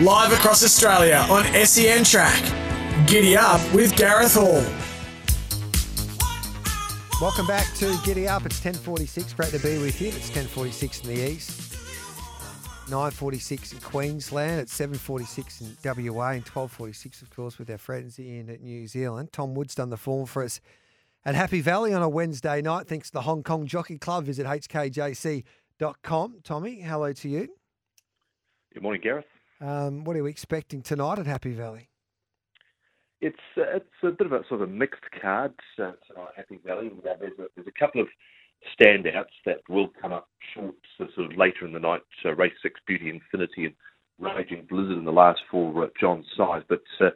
Live across Australia on SEN Track. Giddy up with Gareth Hall. Welcome back to Giddy Up. It's 10.46. Great to be with you. It's 10.46 in the east. 9.46 in Queensland. It's 7.46 in WA and 12.46, of course, with our friends in New Zealand. Tom Wood's done the form for us at Happy Valley on a Wednesday night. Thanks to the Hong Kong Jockey Club. Visit hkjc.com. Tommy, hello to you. Good morning, Gareth. Um, what are we expecting tonight at Happy Valley? It's uh, it's a bit of a sort of a mixed card uh, tonight, Happy Valley. There's a, there's a couple of standouts that will come up short so sort of later in the night. Uh, race six, Beauty Infinity, and Raging Blizzard in the last four, uh, Size. But uh,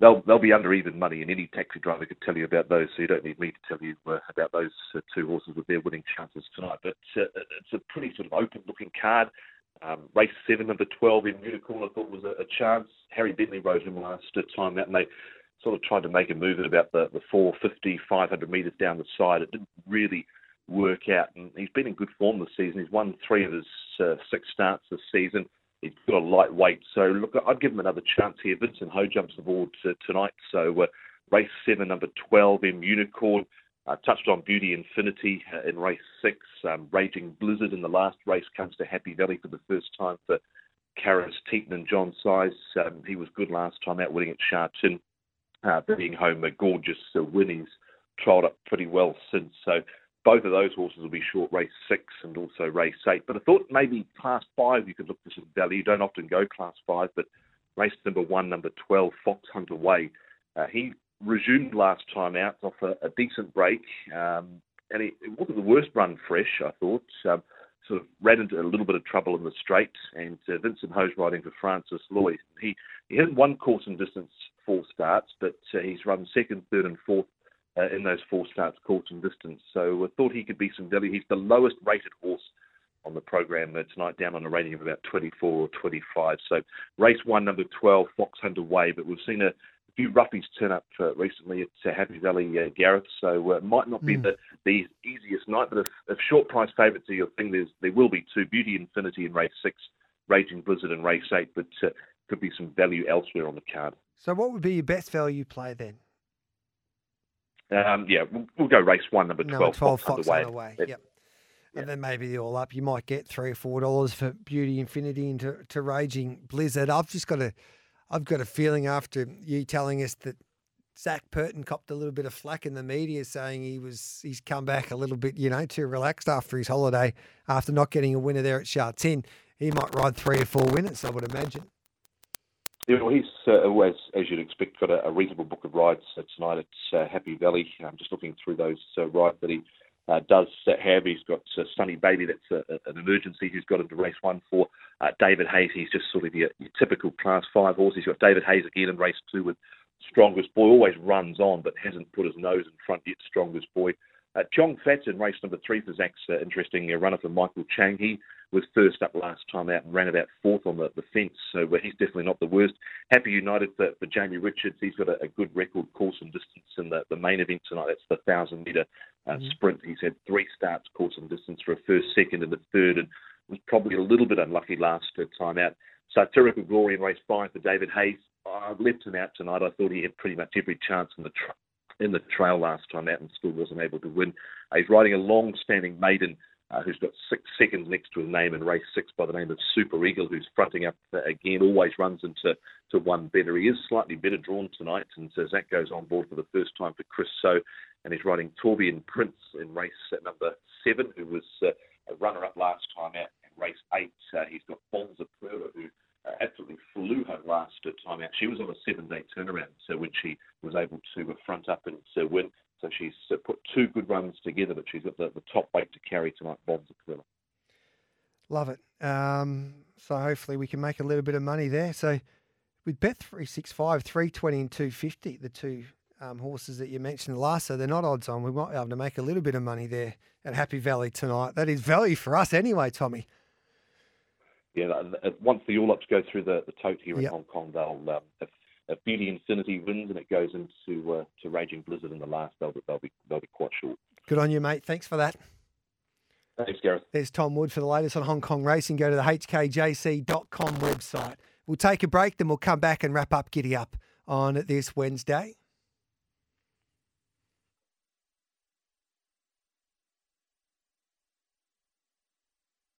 they'll they'll be under even money, and any taxi driver could tell you about those. So you don't need me to tell you uh, about those uh, two horses with their winning chances tonight. But uh, it's a pretty sort of open-looking card. Um, race seven, of the 12 in Unicorn, I thought was a, a chance. Harry Bentley rode him last time out, and they sort of tried to make a move at about the, the 450, 500 metres down the side. It didn't really work out, and he's been in good form this season. He's won three of his uh, six starts this season. He's got a lightweight, so look, I'd give him another chance here. Vincent Ho jumps aboard uh, tonight, so uh, race seven, number 12 in Unicorn. Uh, touched on Beauty Infinity uh, in race six. Um, Raging Blizzard in the last race comes to Happy Valley for the first time for Karis Teetan and John Size. Um, he was good last time out, winning at Sha Tin, uh, being home a gorgeous uh, win. He's trialled up pretty well since. So both of those horses will be short race six and also race eight. But I thought maybe class five you could look for some value. You don't often go class five, but race number one, number 12, Fox Hunter Way. Uh, he resumed last time out off a, a decent break, um, and it, it wasn't the worst run fresh. I thought um, sort of ran into a little bit of trouble in the straight, and uh, Vincent Ho's riding for Francis Lloyd. He he hasn't won course and distance four starts, but uh, he's run second, third, and fourth. Uh, in those four starts, course and distance. So I thought he could be some value. He's the lowest rated horse on the program uh, tonight, down on a rating of about 24 or 25. So race one, number 12, Fox Hunter Way. But we've seen a, a few roughies turn up uh, recently at uh, Happy Valley, uh, Gareth. So uh, it might not be Mm. the, the easiest night, but if, if short price favourites are your thing, there's, there will be two Beauty Infinity in race six, Raging Blizzard in race eight, but uh, could be some value elsewhere on the card. So what would be your best value play then? Um, yeah, we'll, we'll go race one, number 12, Number 12 Fox, Fox Hunter Hunter Way. Way. Yep. And then maybe the all up. You might get three or four dollars for Beauty Infinity into to Raging Blizzard. I've just got a, I've got a feeling after you telling us that Zac Purton copped a little bit of flack in the media, saying he was he's come back a little bit, you know, too relaxed after his holiday, after not getting a winner there at Sha Tin. He might ride three or four winners, I would imagine. Yeah, well, he's uh, always, as you'd expect, got a, a reasonable book of rides uh, tonight at uh, Happy Valley. I'm just looking through those uh, rides that he uh, does have. He's got uh, Sunny Baby, that's a- an emergency. He's got into race one for uh, David Hayes. He's just sort of your, your typical class five horse. He's got David Hayes again in race two with Strongest Boy. Always runs on, but hasn't put his nose in front yet. Strongest Boy. Uh, Chong Fats in race number three for Zac's uh, interesting uh, runner for Michael Chang. He was first up last time out and ran about fourth on the, the fence, so uh, he's definitely not the worst. Happy United for, for Jamie Richards. He's got a, a good record course and distance in the, the main event tonight. That's the 1,000 metre uh, sprint. He's had three starts, course and distance for a first, second, and a third. And was probably a little bit unlucky last time out. So Tyrical Glory in race five for David Hayes. I've left him out tonight. I thought he had pretty much every chance in the tra- in the trail last time out and still wasn't able to win. Uh, he's riding a long-standing maiden uh, who's got six seconds next to his name in race six by the name of Super Eagle, who's fronting up uh, again, always runs into to one better. He is slightly better drawn tonight, and so Zac goes on board for the first time for Chris So, and he's riding Torbian Prince in race number seven, who was uh, a runner-up last time out. In race eight, uh, he's got Bonza Perla, who uh, absolutely flew her last time out. She was on a seven-day turnaround, so when she was able to front up and uh, win, so she's uh, put two good runs together, but she's got the, the top weight to carry tonight, Bonza Perla. Love it. Um, so hopefully we can make a little bit of money there. So with Bet three six five, three twenty and two fifty, the two um, horses that you mentioned last, so they're not odds on. We might be able to make a little bit of money there at Happy Valley tonight. That is value for us anyway, Tommy. Yeah, once the All Ups go through the, the tote here in Hong Kong, they'll um, if, if Beauty Infinity wins and it goes into uh, to Raging Blizzard in the last, they'll they'll be they'll be quite short. Good on you, mate. Thanks for that. Thanks, Gareth. There's Tom Wood for the latest on Hong Kong racing. Go to the hkjc.com website. We'll take a break, then we'll come back and wrap up Giddy Up on this Wednesday.